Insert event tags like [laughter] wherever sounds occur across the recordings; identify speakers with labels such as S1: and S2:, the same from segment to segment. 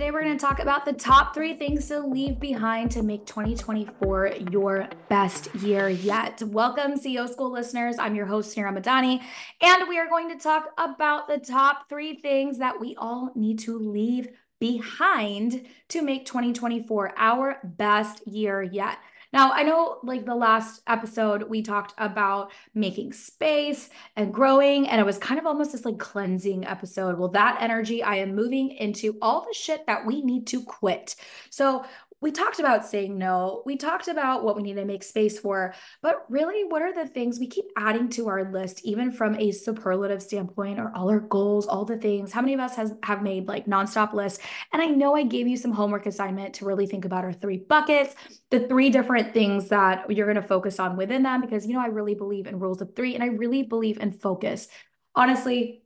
S1: Today, we're going to talk about the top three things to leave behind to make 2024 your best year yet. Welcome, CEO School listeners. I'm your host, Suneera Madhani, and we are going to talk about the top three things that we all need to leave behind to make 2024 our best year yet. Now, I know like the last episode, we talked about making space and growing, and it was kind of almost this like cleansing episode. Well, that energy I am moving into all the shit that we need to quit. So, we talked about saying no. We talked about what we need to make space for, but really, what are the things we keep adding to our list, even from a superlative standpoint, or all our goals, all the things? How many of us has, have made like nonstop lists? And I know I gave you some homework assignment to really think about our three buckets, the three different things that you're going to focus on within them, because you know I really believe in rules of three, and I really believe in focus. Honestly,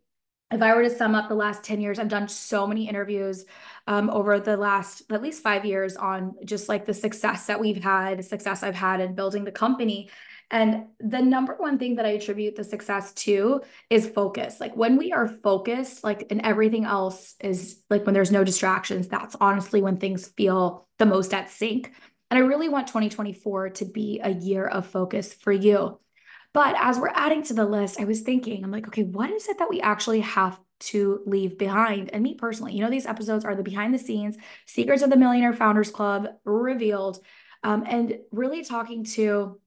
S1: if I were to sum up the last 10 years, I've done so many interviews um, over the last at least five years on just like the success that we've had, success I've had in building the company. And the number one thing that I attribute the success to is focus. Like when we are focused, like and everything else is like when there's no distractions, that's honestly when things feel the most at sync. And I really want 2024 to be a year of focus for you. But as we're adding to the list, I was thinking, I'm like, okay, what is it that we actually have to leave behind? And me personally, you know, these episodes are the behind the scenes, secrets of the Millionaire Founders Club revealed, um, and really talking to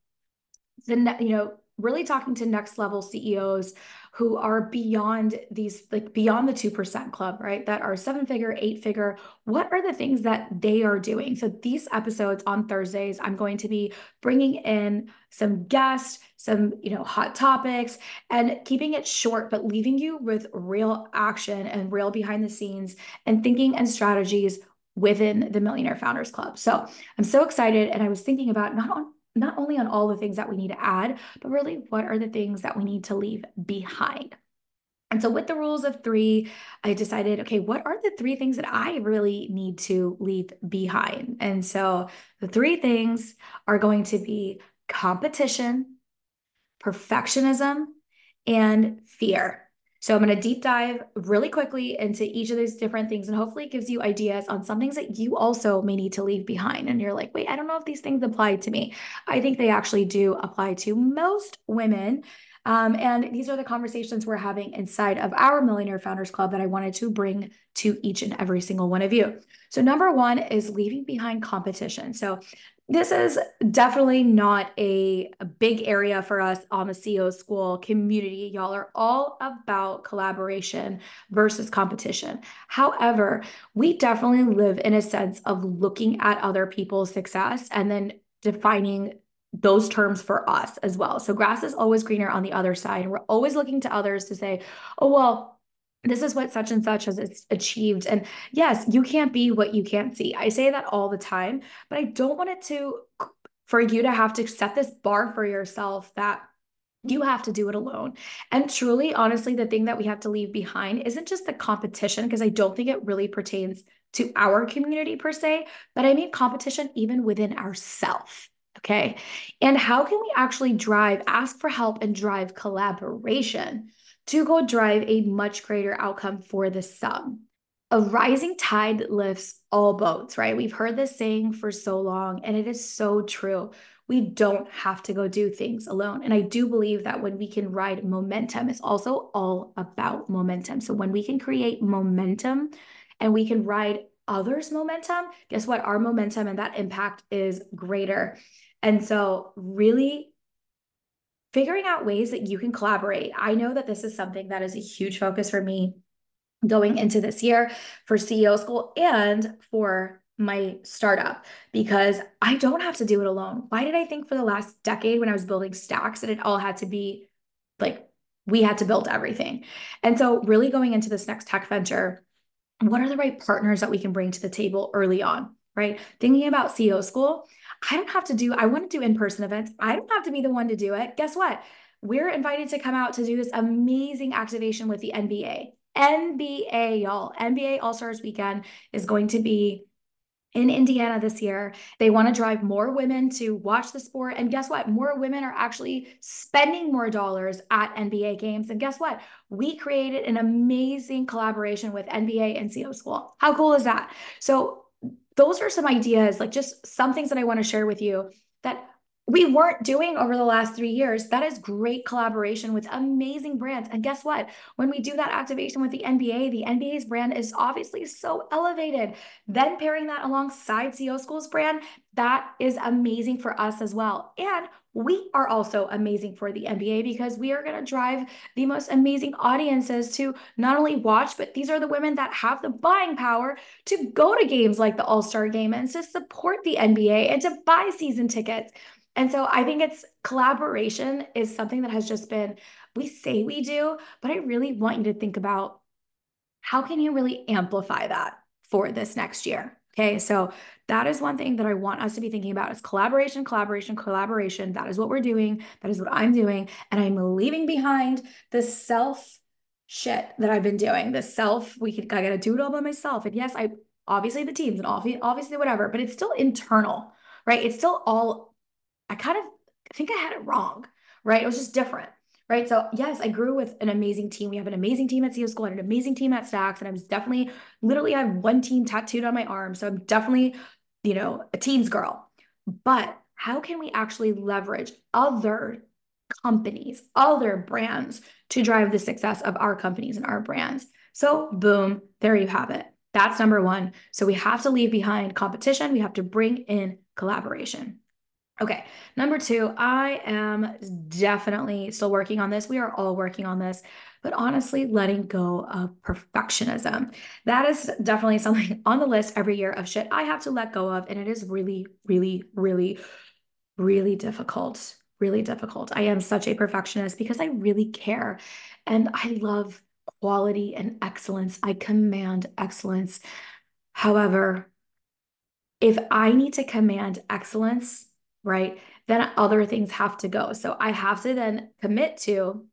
S1: the, you know, really talking to next level CEOs who are beyond these like beyond the 2% club right? That are seven figure eight figure. What are the things that they are doing? So these episodes on thursdays i'm going to be bringing in some guests some you know hot topics and keeping it short but leaving you with real action and real behind the scenes and thinking and strategies within the millionaire founders club. So i'm so excited and i was thinking about not on not only on all the things that we need to add, but really what are the things that we need to leave behind. And so, with the rules of three, I decided, okay, what are the three things that I really need to leave behind? And so, the three things are going to be competition, perfectionism, and fear. So I'm going to deep dive really quickly into each of those different things and hopefully it gives you ideas on some things that you also may need to leave behind. And you're like, wait, I don't know if these things apply to me. I think they actually do apply to most women. Um, and these are the conversations we're having inside of our Millionaire Founders Club that I wanted to bring to each and every single one of you. So, number one is leaving behind competition. So, this is definitely not a, a, big area for us on the CEO school community. Y'all are all about collaboration versus competition. However, we definitely live in a sense of looking at other people's success and then defining those terms for us as well. So grass is always greener on the other side. We're always looking to others to say, oh, well, this is what such and such has achieved. And yes, you can't be what you can't see. I say that all the time, but I don't want it to, for you to have to set this bar for yourself that you have to do it alone. And truly, honestly, the thing that we have to leave behind isn't just the competition, because I don't think it really pertains to our community per se, but I mean competition even within ourself. Okay. And how can we actually drive, ask for help, and drive collaboration? To go drive a much greater outcome for the sum. A rising tide lifts all boats, right? We've heard this saying for so long, and it is so true. We don't have to go do things alone. And I do believe that when we can ride momentum, it's also all about momentum. So when we can create momentum and we can ride others' momentum, guess what? Our momentum and that impact is greater. And so, really figuring out ways that you can collaborate. I know that this is something that is a huge focus for me going mm-hmm. into this year for CEO school and for my startup because I don't have to do it alone. Why did I think for the last decade when I was building Stax that it all had to be like we had to build everything? And so, really going into this next tech venture, what are the right partners that we can bring to the table early on, right? Thinking about CEO school, I don't have to do, I want to do in person events. I don't have to be the one to do it. Guess what? We're invited to come out to do this amazing activation with the NBA. NBA, y'all. NBA All Stars Weekend is going to be in Indiana this year. They want to drive more women to watch the sport. And guess what? More women are actually spending more dollars at NBA games. And guess what? We created an amazing collaboration with NBA and CEO School. How cool is that? So, those are some ideas, like just some things that I want to share with you that we weren't doing over the last three years. That is great collaboration with amazing brands. And guess what? When we do that activation with the NBA, the NBA's brand is obviously so elevated. Then pairing that alongside CEO School's brand, that is amazing for us as well. And we are also amazing for the NBA because we are going to drive the most amazing audiences to not only watch, but these are the women that have the buying power to go to games like the All Star game and to support the NBA and to buy season tickets. And so I think it's collaboration is something that has just been, we say we do, but I really want you to think about how can you really amplify that for this next year? Okay. So that is one thing that I want us to be thinking about is collaboration, collaboration, collaboration. That is what we're doing. That is what I'm doing. And I'm leaving behind the self shit that I've been doing. The self, we could I gotta do it all by myself. And yes, I obviously the teams and obviously whatever, but it's still internal, right? It's still all I kind of I think I had it wrong, right? It was just different, right? So yes, I grew with an amazing team. We have an amazing team at CEO School and an amazing team at Stax, and I was definitely literally I have one team tattooed on my arm, so I'm definitely you know a team's girl. But how can we actually leverage other companies, other brands to drive the success of our companies and our brands? So boom, there you have it. That's number one. So we have to leave behind competition. We have to bring in collaboration. Okay, number two, I am definitely still working on this. We are all working on this, but honestly, letting go of perfectionism. That is definitely [laughs] something on the list every year of shit I have to let go of. And it is really, really, really, really difficult. Really difficult. I am such a perfectionist because I really care and I love quality and excellence. I command excellence. However, if I need to command excellence, right? Then other things have to go. So I have to then commit to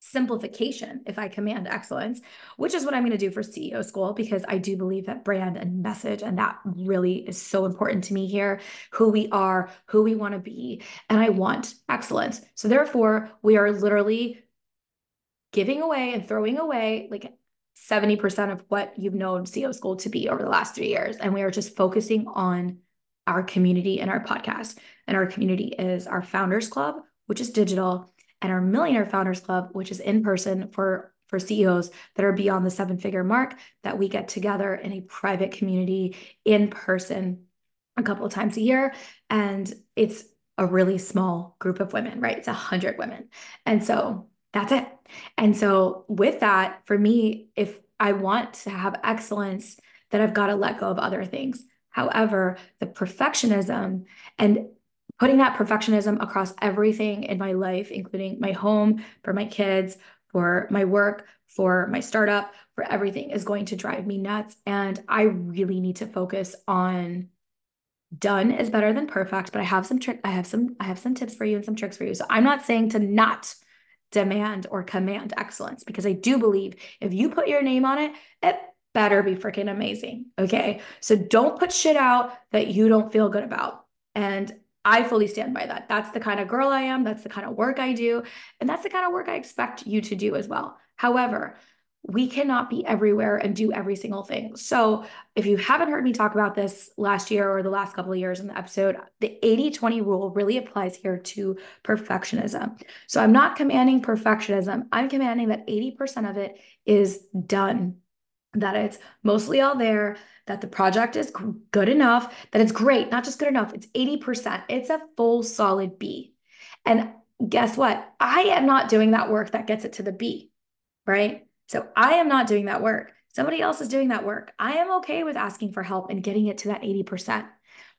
S1: simplification if I command excellence, which is what I'm going to do for CEO school because I do believe that brand and message and that really is so important to me here who we are, who we want to be, and I want excellence. So therefore, we are literally giving away and throwing away like 70% of what you've known CEO school to be over the last 3 years and we are just focusing on our community and our podcast. And our community is our Founders Club, which is digital, and our Millionaire Founders Club, which is in person for for CEOs that are beyond the seven figure mark that we get together in a private community in person a couple of times a year. And it's a really small group of women, right? It's a hundred women. And so that's it. And so with that, for me, if I want to have excellence, then I've got to let go of other things. However, the perfectionism and putting that perfectionism across everything in my life, including my home, for my kids, for my work, for my startup, for everything is going to drive me nuts. And I really need to focus on done is better than perfect, but I have some trick I have some I have some tips for you and some tricks for you. So I'm not saying to not demand or command excellence because I do believe if you put your name on it, it better be freaking amazing. Okay. So don't put shit out that you don't feel good about. And I fully stand by that. That's the kind of girl I am. That's the kind of work I do. And that's the kind of work I expect you to do as well. However, we cannot be everywhere and do every single thing. So, if you haven't heard me talk about this last year or the last couple of years in the episode, the 80 20 rule really applies here to perfectionism. So, I'm not commanding perfectionism, I'm commanding that 80% of it is done that it's mostly all there, that the project is good enough, that it's great, not just good enough, it's 80%. It's a full solid B. And guess what? I am not doing that work that gets it to the B, right? So I am not doing that work. Somebody else is doing that work. I am okay with asking for help and getting it to that 80%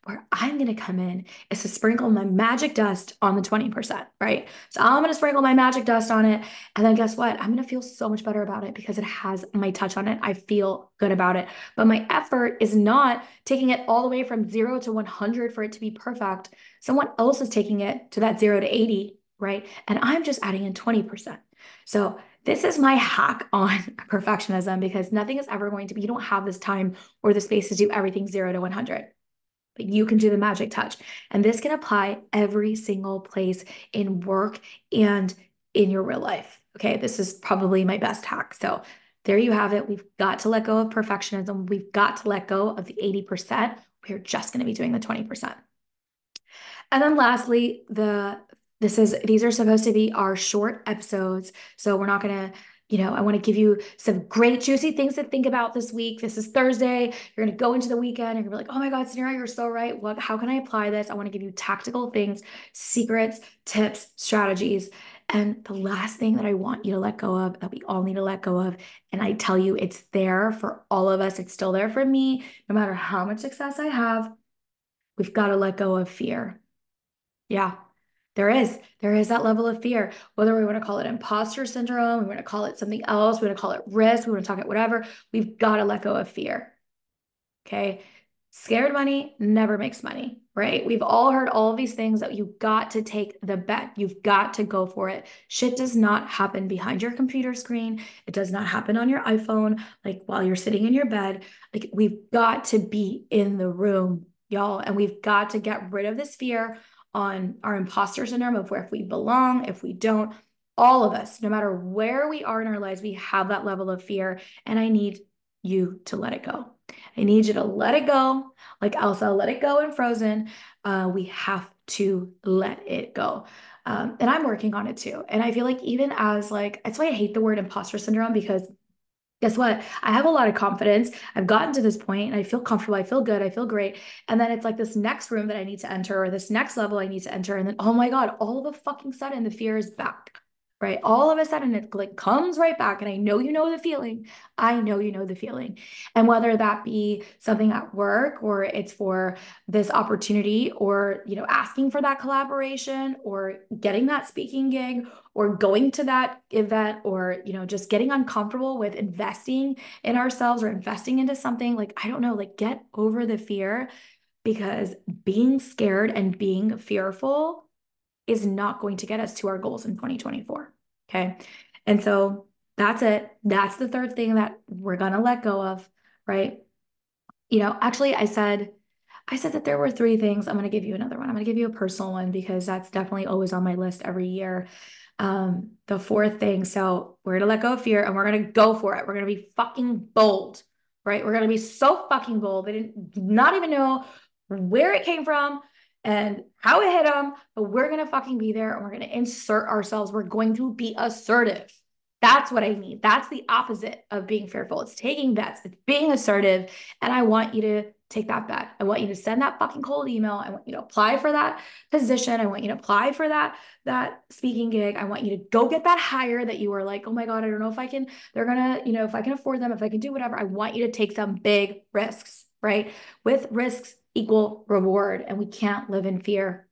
S1: where I'm going to come in is to sprinkle my magic dust on the 20%, right? So I'm going to sprinkle my magic dust on it. And then guess what? I'm going to feel so much better about it because it has my touch on it. I feel good about it. But my effort is not taking it all the way from zero to 100 for it to be perfect. Someone else is taking it to that zero to 80, right? And I'm just adding in 20%. So this is my hack on [laughs] perfectionism because nothing is ever going to be, you don't have this time or the space to do everything zero to 100 but you can do the magic touch. And this can apply every single place in work and in your real life. Okay, this is probably my best hack. So there you have it. We've got to let go of perfectionism. We've got to let go of the 80%. We're just going to be doing the 20%. And then lastly, the this is these are supposed to be our short episodes. So we're not going to you know, I want to give you some great juicy things to think about this week. This is Thursday. You're going to go into the weekend. You're going to be like, oh my God, Suneera, you're so right. What, how can I apply this? I want to give you tactical things, secrets, tips, strategies. And the last thing that I want you to let go of, that we all need to let go of, and I tell you, it's there for all of us. It's still there for me. No matter how much success I have, we've got to let go of fear. Yeah, there is. There is that level of fear, whether we want to call it imposter syndrome, we want to call it something else, we want to call it risk, we want to talk it whatever. We've got to let go of fear. Okay. Scared money never makes money, right? We've all heard all these things that you've got to take the bet. You've got to go for it. Shit does not happen behind your computer screen. It does not happen on your iPhone, like while you're sitting in your bed. Like we've got to be in the room, y'all, and we've got to get rid of this fear on our imposter syndrome of where if we belong, if we don't, all of us, no matter where we are in our lives, we have that level of fear. And I need you to let it go. I need you to let it go. Like Elsa, let it go in Frozen. Uh, we have to let it go. Um, and I'm working on it too. And I feel like even as like, that's why I hate the word imposter syndrome because guess what? I have a lot of confidence. I've gotten to this point and I feel comfortable. I feel good. I feel great. And then it's like this next room that I need to enter or this next level I need to enter. And then, oh my God, all of a fucking sudden the fear is back right? All of a sudden it like comes right back. And I know you know the feeling. I know you know the feeling. And whether that be something at work or it's for this opportunity or, you know, asking for that collaboration or getting that speaking gig or going to that event or, you know, just getting uncomfortable with investing in ourselves or investing into something like, I don't know, like get over the fear because being scared and being fearful is not going to get us to our goals in 2024. Okay. And so that's it. That's the third thing that we're going to let go of, right? You know, actually, I said, I said that there were three things. I'm going to give you another one. I'm going to give you a personal one because that's definitely always on my list every year. Um, the fourth thing. So we're going to let go of fear and we're going to go for it. We're going to be fucking bold, right? We're going to be so fucking bold. They didn't not even know where it came from and how it hit them, but we're to fucking be there and we're to insert ourselves. We're going to be assertive. That's what I need. That's the opposite of being fearful. It's taking bets, it's being assertive. And I want you to take that bet. I want you to send that fucking cold email. I want you to apply for that position. I want you to apply for that that speaking gig. I want you to go get that hire that you were like, "Oh my god, I don't know if I can they're to, you know, if I can afford them, if I can do whatever." I want you to take some big risks, right? With risks equal reward, and we can't live in fear.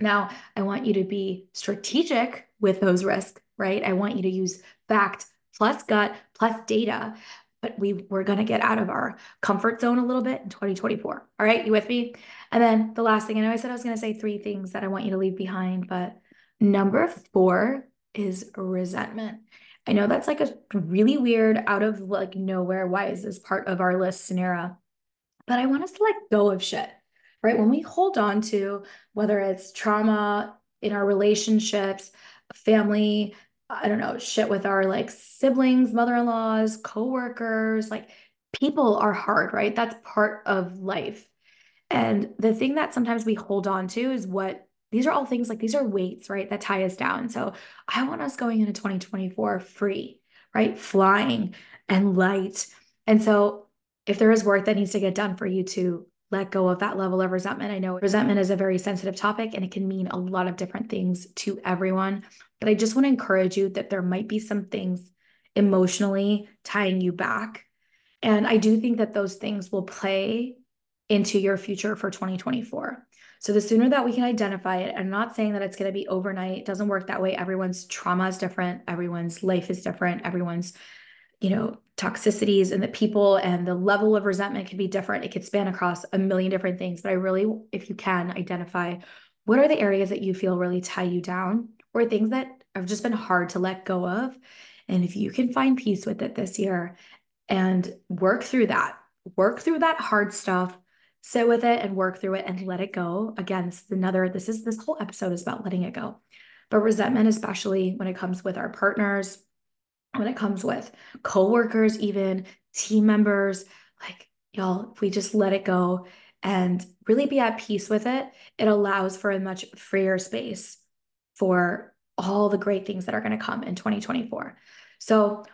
S1: Now, I want you to be strategic with those risks, right? I want you to use fact plus gut plus data, but we we're going to get out of our comfort zone a little bit in 2024. All right, you with me? And then the last thing, I know I said I was going to say three things that I want you to leave behind, but number 4 is resentment. I know that's like a really weird out of like nowhere why is this part of our list scenario? But I want us to let go of shit, right? When we hold on to whether it's trauma in our relationships, family, I don't know, shit with our like siblings, mother-in-laws, coworkers, like people are hard, right? That's part of life. And the thing that sometimes we hold on to is what these are all things like these are weights, right? That tie us down. So I want us going into 2024 free, right? Flying and light And so, if there is work that needs to get done for you to let go of that level of resentment, I know resentment is a very sensitive topic and it can mean a lot of different things to everyone. But I just want to encourage you that there might be some things emotionally tying you back. And I do think that those things will play into your future for 2024. So the sooner that we can identify it, I'm not saying that it's going to be overnight. It doesn't work that way. Everyone's trauma is different. Everyone's life is different. Everyone's, you know, toxicities and the people and the level of resentment can be different. It could span across a million different things. But I really, if you can identify what are the areas that you feel really tie you down or things that have just been hard to let go of. And if you can find peace with it this year and work through that, work through that hard stuff, sit with it and work through it and let it go. Again, this is another, this is this whole episode is about letting it go. But resentment, especially when it comes with our partners, when it comes with coworkers, even team members, like y'all, if we just let it go and really be at peace with it, it allows for a much freer space for all the great things that are going to come in 2024. So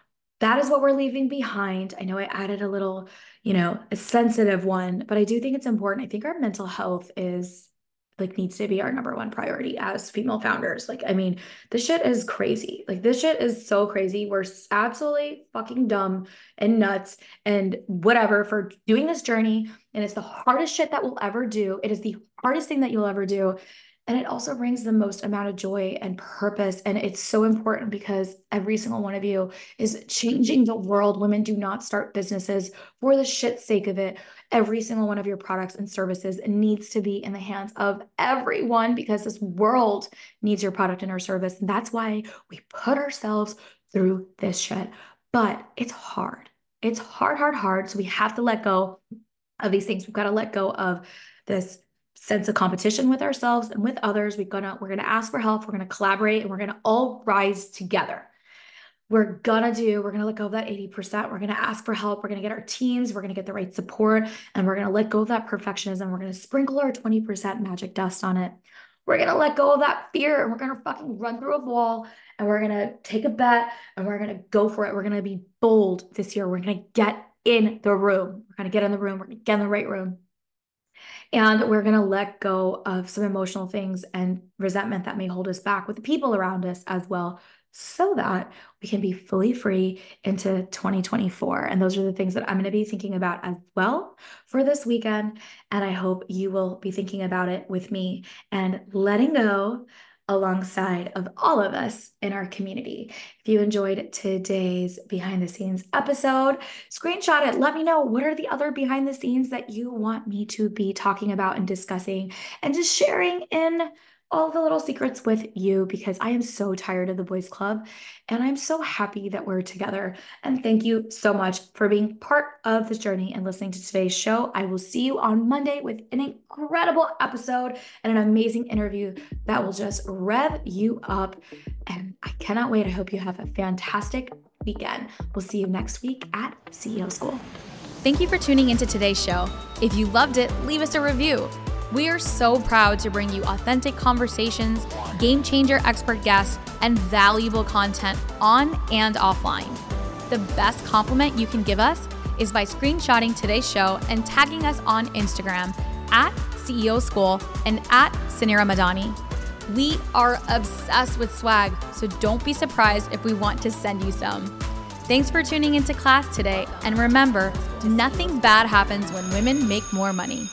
S1: that is what we're leaving behind. I know I added a little, you know, a sensitive one, but I do think it's important. I think our mental health is like needs to be our number one priority as female founders. Like, I mean, this shit is crazy. Like, this shit is so crazy. We're absolutely fucking dumb and nuts and whatever for doing this journey. And it's the hardest shit that we'll ever do. It is the hardest thing that you'll ever do. And it also brings the most amount of joy and purpose. And it's so important because every single one of you is changing the world. Women do not start businesses for the shit sake of it. Every single one of your products and services needs to be in the hands of everyone because this world needs your product and our service. And that's why we put ourselves through this shit. But it's hard. It's hard, hard, hard. So we have to let go of these things. We've got to let go of this sense of competition with ourselves and with others. We're gonna we're gonna ask for help. We're gonna collaborate, and we're gonna all rise together. We're gonna do. We're gonna let go of that eighty percent. We're gonna ask for help. We're gonna get our teams. We're gonna get the right support, and we're gonna let go of that perfectionism. We're gonna sprinkle our twenty percent magic dust on it. We're gonna let go of that fear, and we're gonna fucking run through a wall, and we're gonna take a bet, and we're gonna go for it. We're gonna be bold this year. We're gonna get in the room. We're gonna get in the room. We're gonna get in the right room. And we're going to let go of some emotional things and resentment that may hold us back with the people around us as well, so that we can be fully free into 2024. And those are the things that I'm going to be thinking about as well for this weekend. And I hope you will be thinking about it with me and letting go alongside of all of us in our community. If you enjoyed today's behind the scenes episode, screenshot it. Let me know what are the other behind the scenes that you want me to be talking about and discussing and just sharing in all the little secrets with you because I am so tired of the boys club and I'm so happy that we're together. And thank you so much for being part of this journey and listening to today's show. I will see you on Monday with an incredible episode and an amazing interview that will just rev you up. And I cannot wait. I hope you have a fantastic weekend. We'll see you next week at CEO School.
S2: Thank you for tuning into today's show. If you loved it, leave us a review. We are so proud to bring you authentic conversations, game changer expert guests, and valuable content on and offline. The best compliment you can give us is by screenshotting today's show and tagging us on Instagram at CEO School and at Suneera Madhani. We are obsessed with swag, so don't be surprised if we want to send you some. Thanks for tuning into class today, and remember, nothing bad happens when women make more money.